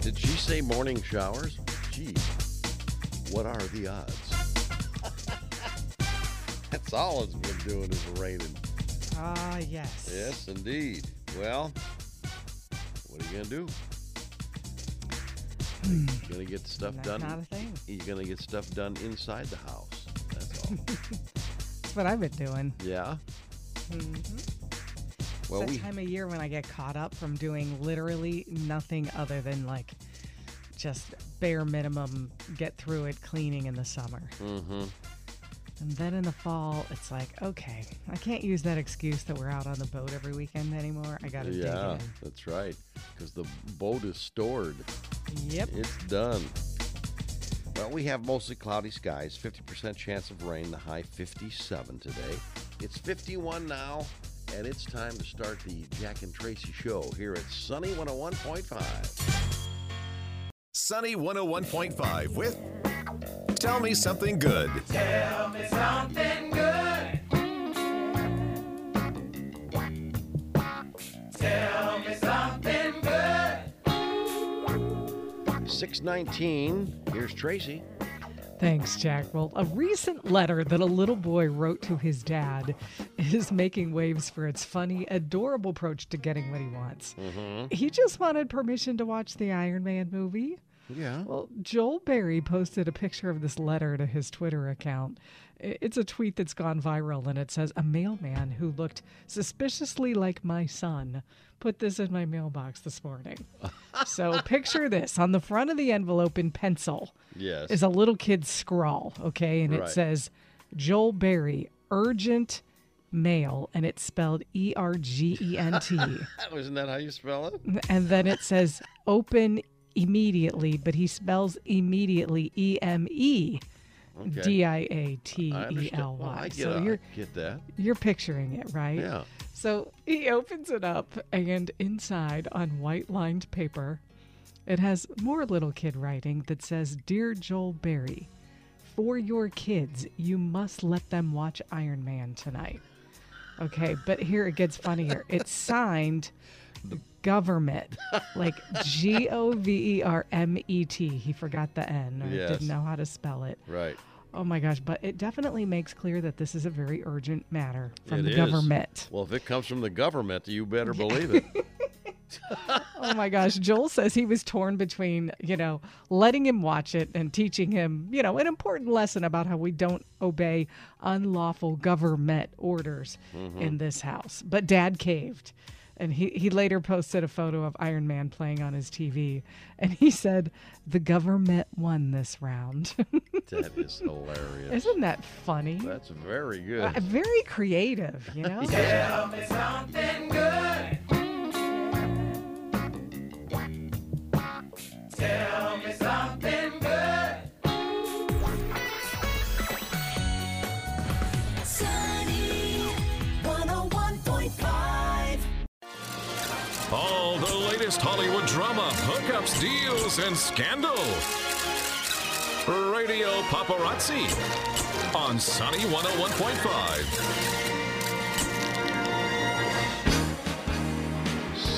Did she say morning showers? Gee, what are the odds? That's all it's been doing is raining. Ah, yes. Yes, indeed. Well, what are you gonna do? You gonna get stuff That's done? not a thing. You gonna get stuff done inside the house? That's all. That's what I've been doing. yeah. Mm-hmm. Well, it's we that time of year when I get caught up from doing literally nothing other than like just bare minimum get through it cleaning in the summer. Mm-hmm. And then in the fall, it's like, okay, I can't use that excuse that we're out on the boat every weekend anymore. I got to Yeah, dig that's right. Because the boat is stored. In. Yep. It's done. Well, we have mostly cloudy skies, 50% chance of rain, the high 57 today. It's 51 now, and it's time to start the Jack and Traci show here at Sunny 101.5. Sunny 101.5 with Tell Me Something Good. Tell me something 619, here's Traci. Thanks, Jack. Well, a recent letter that a little boy wrote to his dad is making waves for its funny, adorable approach to getting what he wants. Mm-hmm. He just wanted permission to watch the Iron Man movie. Yeah. Well, Joel Berry posted a picture of this letter to his Twitter account. It's a tweet that's gone viral, and it says, A mailman who looked suspiciously like my son put this in my mailbox this morning. so picture this on the front of the envelope in pencil Yes. is a little kid's scrawl, okay? And Right. it says, Joel Berry, urgent mail, and it's spelled E R G E N T. Isn't that how you spell it? And then it says open immediately, but he spells immediately E M E D I A T I E. L Well, I Y. get, So you're get that. you're picturing it, right? Yeah. So he opens it up, and inside on white lined paper, it has more little kid writing that says, Dear Joel Berry, for your kids, you must let them watch Iron Man tonight. Okay, but here it gets funnier. It's signed government, like G O V E R M E T. He forgot the N or Yes. didn't know how to spell it. Right. Oh my gosh, but it definitely makes clear that this is a very urgent matter from It the is. government. Well, if it comes from the government, you better believe it. Oh my gosh, Joel says he was torn between, you know, letting him watch it and teaching him, you know, an important lesson about how we don't obey unlawful government orders mm-hmm. in this house. But dad caved. And he, he later posted a photo of Iron Man playing on his TV. And he said, The government won this round. that is hilarious. Isn't that funny? That's very good. Uh, very creative, you know? Tell Hollywood drama, hookups, deals, and scandal. Radio Paparazzi on Sunny 101.5.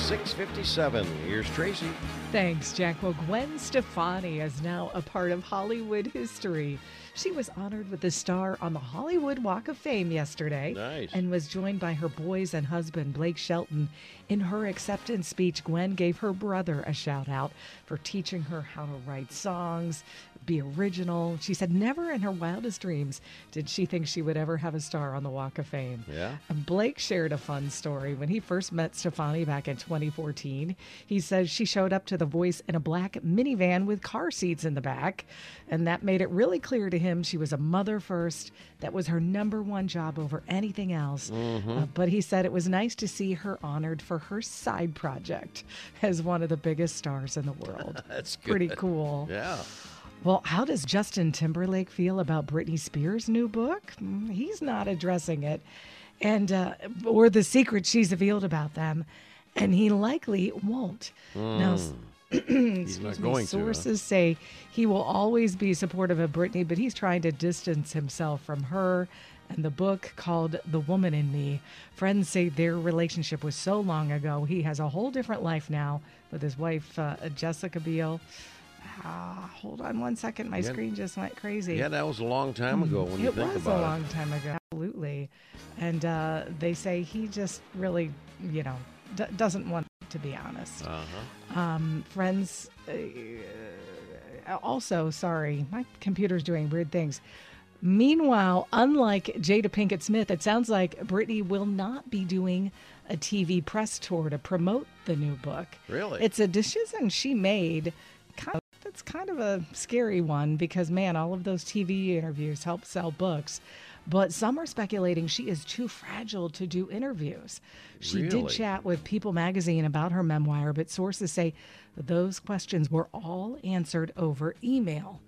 657. Here's Traci. Thanks, Jack. Well, Gwen Stefani is now a part of Hollywood history. She was honored with a star on the Hollywood Walk of Fame yesterday. Nice. And was joined by her boys and husband, Blake Shelton. In her acceptance speech, Gwen gave her brother a shout out for teaching her how to write songs, be original. She said never in her wildest dreams did she think she would ever have a star on the Walk of Fame. Yeah. And Blake shared a fun story. When he first met Stefani back in 2014, he says she showed up to The Voice in a black minivan with car seats in the back. And that made it really clear to him she was a mother first. That was her number one job over anything else. Uh, but he said it was nice to see her honored for her side project as one of the biggest stars in the world. That's Pretty cool. Yeah. Well, how does Justin Timberlake feel about Britney Spears' new book? Mm, He's not addressing it, and uh, or the secrets she's revealed about them, and he likely won't. Now, s- He's not going to. huh? Sources say he will always be supportive of Britney, but he's trying to distance himself from her and the book called The Woman in Me. Friends say their relationship was so long ago. He has a whole different life now with his wife, uh, Jessica Biel. Ah, hold on one second. My Yeah. screen just went crazy. Yeah, that was a long time ago when you it think was a long time ago. Absolutely. And uh, they say he just really, you know, d- doesn't want to be honest. Uh-huh. Um, friends, uh, also, sorry, my computer's doing weird things. Meanwhile, unlike Jada Pinkett Smith, it sounds like Britney will not be doing a TV press tour to promote the new book. Really? It's a decision she made. That's kind of a scary one because, man, all of those TV interviews help sell books. But some are speculating she is too fragile to do interviews. She did chat with People magazine about her memoir, but sources say those questions were all answered over email.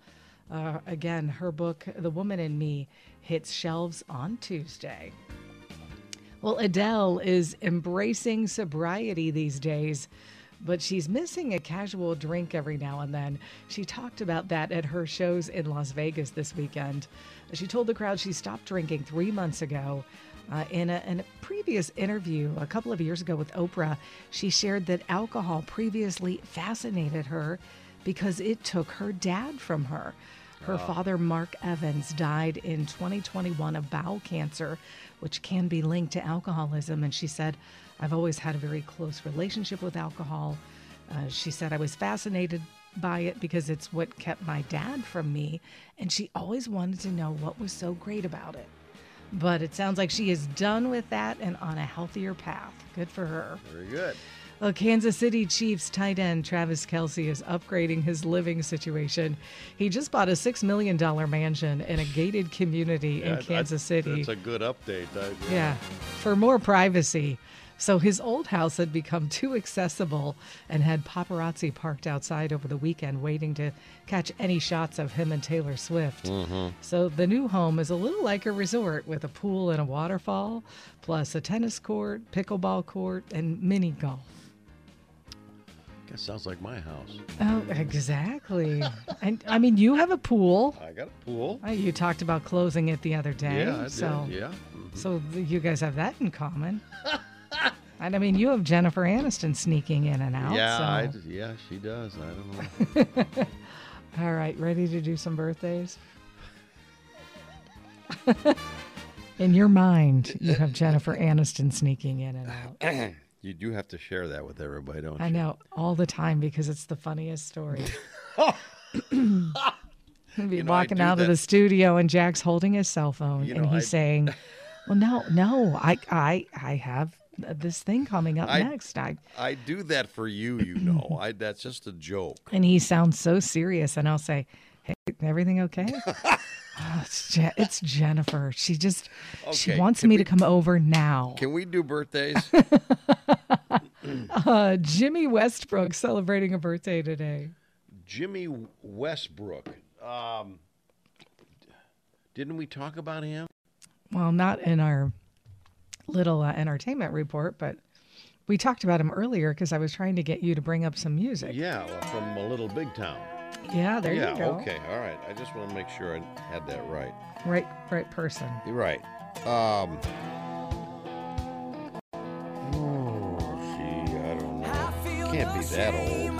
Uh, again, her book, The Woman in Me, hits shelves on Tuesday. Well, Adele is embracing sobriety these days, but she's missing a casual drink every now and then. She talked about that at her shows in Las Vegas this weekend. She told the crowd she stopped drinking three months ago. Uh, in, a, in a previous interview a couple of years ago with Oprah, she shared that alcohol previously fascinated her because it took her dad from her. Her father, Mark Evans, died in 2021 of bowel cancer, which can be linked to alcoholism. And she said, I've always had a very close relationship with alcohol. Uh, she said, I was fascinated by it because it's what kept my dad from me. And she always wanted to know what was so great about it. But it sounds like she is done with that and on a healthier path. Good for her. Very good. Well, Kansas City Chiefs tight end Travis Kelce is upgrading his living situation. He just bought a $6 million mansion in a gated community in Kansas that- City. That's a good update. I- Yeah, for more privacy. So his old house had become too accessible and had paparazzi parked outside over the weekend waiting to catch any shots of him and Taylor Swift. So the new home is a little like a resort with a pool and a waterfall, plus a tennis court, pickleball court, and mini golf. That sounds like my house. Oh, exactly. and I mean, you have a pool. I got a pool. Uh, You talked about closing it the other day. Yeah, I did. so Yeah. So you guys have that in common. and I mean, you have Jennifer Aniston sneaking in and out. Yeah, so. I, yeah, she does. I don't know. All right, ready to do some birthdays? in your mind, you have Jennifer Aniston sneaking in and out. you do have to share that with everybody, don't you? I know all the time because it's the funniest story. He'd be You know, walking out of the studio and Jack's holding his cell phone You and he's I- saying, "Well, no, no, I, I, I have this thing coming up I- next." I I do that for you, you know. I that's just a joke. and he sounds so serious, and I'll say, "Hey, everything okay?" oh, it's, Je- it's Jennifer. She just she wants me we- to come over now. Can we do birthdays? Uh, Jimmy Westbrook celebrating a birthday today. Jimmy Westbrook. Um, didn't we talk about him? Well, not in our little uh, entertainment report, but we talked about him earlier because I was trying to get you to bring up some music. Yeah, from a little big town. Yeah, there yeah, you go. okay, all right. I just want to make sure I had that right. Right, right person. You're right. Um. Oh, gee, I don't know. Can't be that old.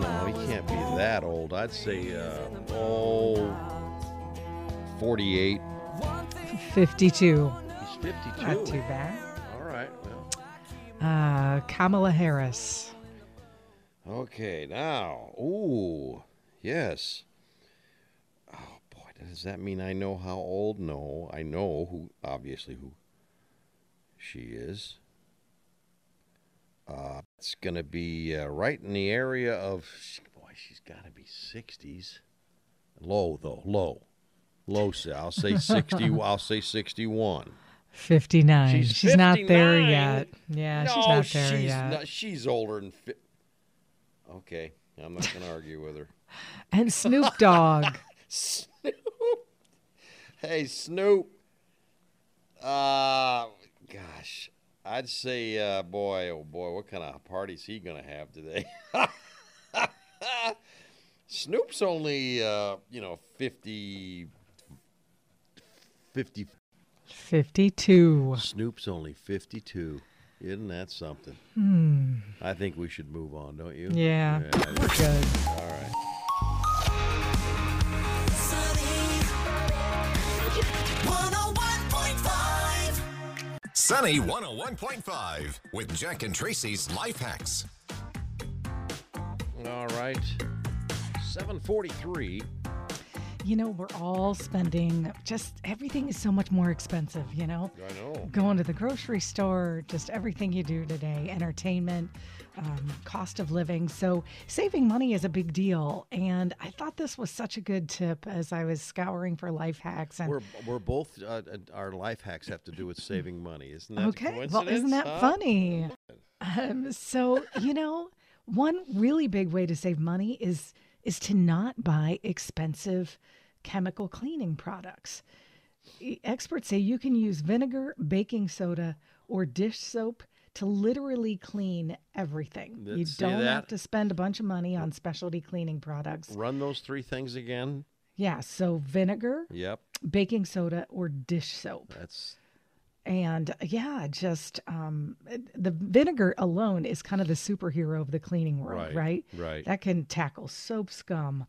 No, he can't be that old. I'd say, uh, oh, 48. 52. He's 52. Not too bad. All right. Well, Uh, Kamala Harris. okay. Now, ooh, yes. Oh boy, does that mean I know how old? No, I know who. Obviously, who she is. Uh, it's gonna be uh, right in the area of. Boy, she's got to be 60s. Low though, low, low. say- I'll say 60. I'll say 61. 59. She's not there yet. Yeah, no, she's not there she's yet. not- she's older than. Fi- okay, I'm not gonna argue with her. And Snoop Dogg. Snoop. Hey, Snoop. Uh, gosh. I'd say, uh, boy, oh boy, what kind of party's he gonna have today? Snoop's only, uh, you know, 50, 50. 52. Snoop's only 52. Isn't that something? Hmm. I think we should move on, don't you? Yeah. Yeah. We're good. All right. Sunny 101.5. Sunny 101.5 with Jack and Traci's Life Hacks. All right. 743. You know, we're all spending just everything is so much more expensive, you know? I know. Going to the grocery store, just everything you do today, entertainment, um, cost of living. So, saving money is a big deal. And I thought this was such a good tip as I was scouring for life hacks. And We're, we're both, uh, uh, our life hacks have to do with saving money. Isn't that okay, well, isn't that huh? funny? Um, so, you know, one really big way to save money is is to not buy expensive chemical cleaning products. Experts say you can use vinegar, baking soda, or dish soap to literally clean everything. you don't have to spend a bunch of money on specialty cleaning products. Run those three things again. Yeah, so vinegar, Yep. baking soda, or dish soap. That's And yeah, just um, the vinegar alone is kind of the superhero of the cleaning world, Right, right? right. That can tackle soap scum,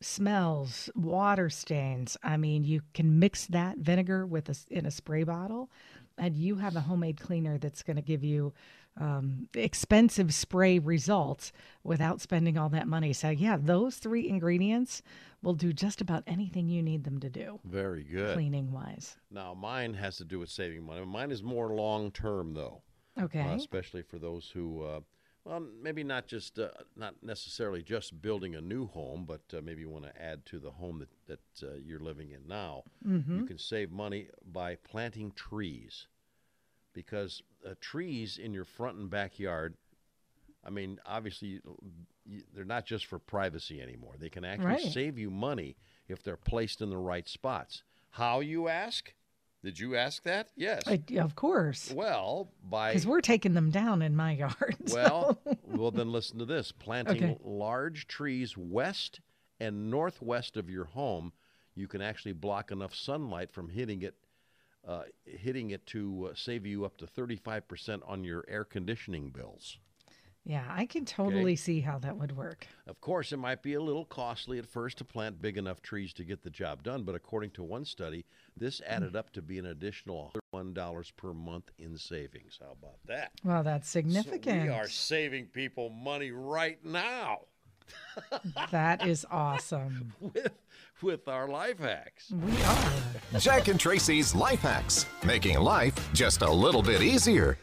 smells, water stains. I mean, you can mix that vinegar with a, in a spray bottle, and you have a homemade cleaner that's going to give you um, expensive spray results without spending all that money. So yeah, those three ingredients will do just about anything you need them to do, very good. cleaning wise. Now, mine has to do with saving money. Mine is more long term, though. Okay. uh, especially for those who, uh, well, maybe not just uh, not necessarily just building a new home, but uh, maybe you want to add to the home that that uh, you're living in now. You can save money by planting trees, because uh, trees in your front and backyard. I mean, obviously, they're not just for privacy anymore. They can actually Right. save you money if they're placed in the right spots. How you ask? Did you ask that? Yes. I, of course. well, by Because we're taking them down in my yard. so- well, well, then listen to this: planting Okay. large trees west and northwest of your home, you can actually block enough sunlight from hitting it, uh, hitting it to uh, save you up to thirty-five percent on your air conditioning bills. yeah, I can totally see how that would work. Of course, it might be a little costly at first to plant big enough trees to get the job done, but according to one study, this added up to be an additional one dollars per month in savings. How about that? Well, that's significant. So we are saving people money right now. that is awesome. with with our life hacks. We are. Jack and Traci's Life Hacks, making life just a little bit easier.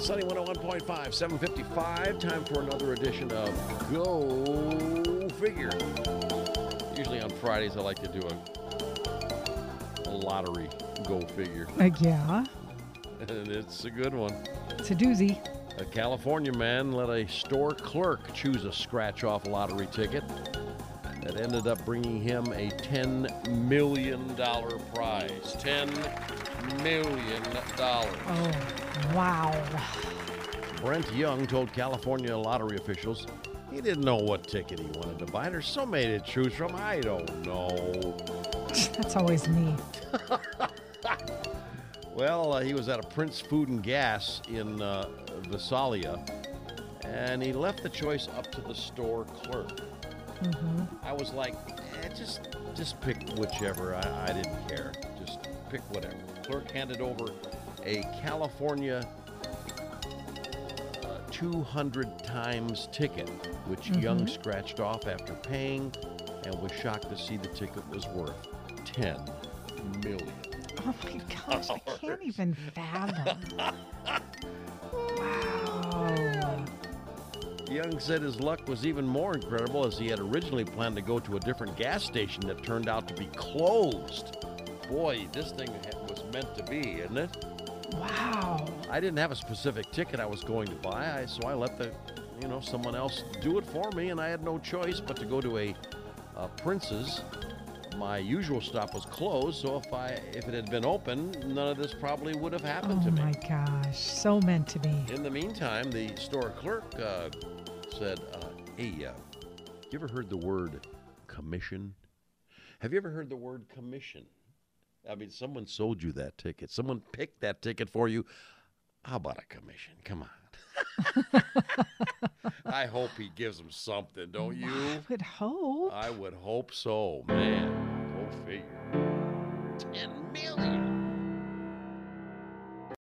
Sunny 101.5, 755. Time for another edition of Go Figure. Usually on Fridays, I like to do a, a lottery Go Figure, Uh, yeah, and it's a good one. it's a doozy. A California man let a store clerk choose a scratch off lottery ticket that ended up bringing him a $10 million prize. $10 million. Oh, wow. Brent Young told California lottery officials he didn't know what ticket he wanted to buy. There's so many to choose from. I don't know. That's always me. Well, uh, he was at a Prince Food and Gas in uh, Visalia, and he left the choice up to the store clerk. I was like, eh, just just pick whichever. I, I didn't care. Just pick whatever. The Clerk handed over a California uh, 200 times ticket, which Young scratched off after paying, and was shocked to see the ticket was worth 10 million. Oh my gosh, can't even fathom. Wow. Young said his luck was even more incredible as he had originally planned to go to a different gas station that turned out to be closed. Boy, this thing was meant to be, isn't it? Wow. I didn't have a specific ticket I was going to buy, so I let the, you know, someone else do it for me, and I had no choice but to go to a, uh Prince's my usual stop was closed, so if I if it had been open, none of this probably would have happened Oh to me. Oh my gosh, so meant to be. In the meantime, the store clerk uh, said, uh, "Hey, uh, you ever heard the word commission? Have you ever heard the word commission? I mean, someone sold you that ticket. Someone picked that ticket for you. How about a commission? Come on." I hope he gives him something, don't you? I would hope. I would hope so, man. Go figure. Ten million.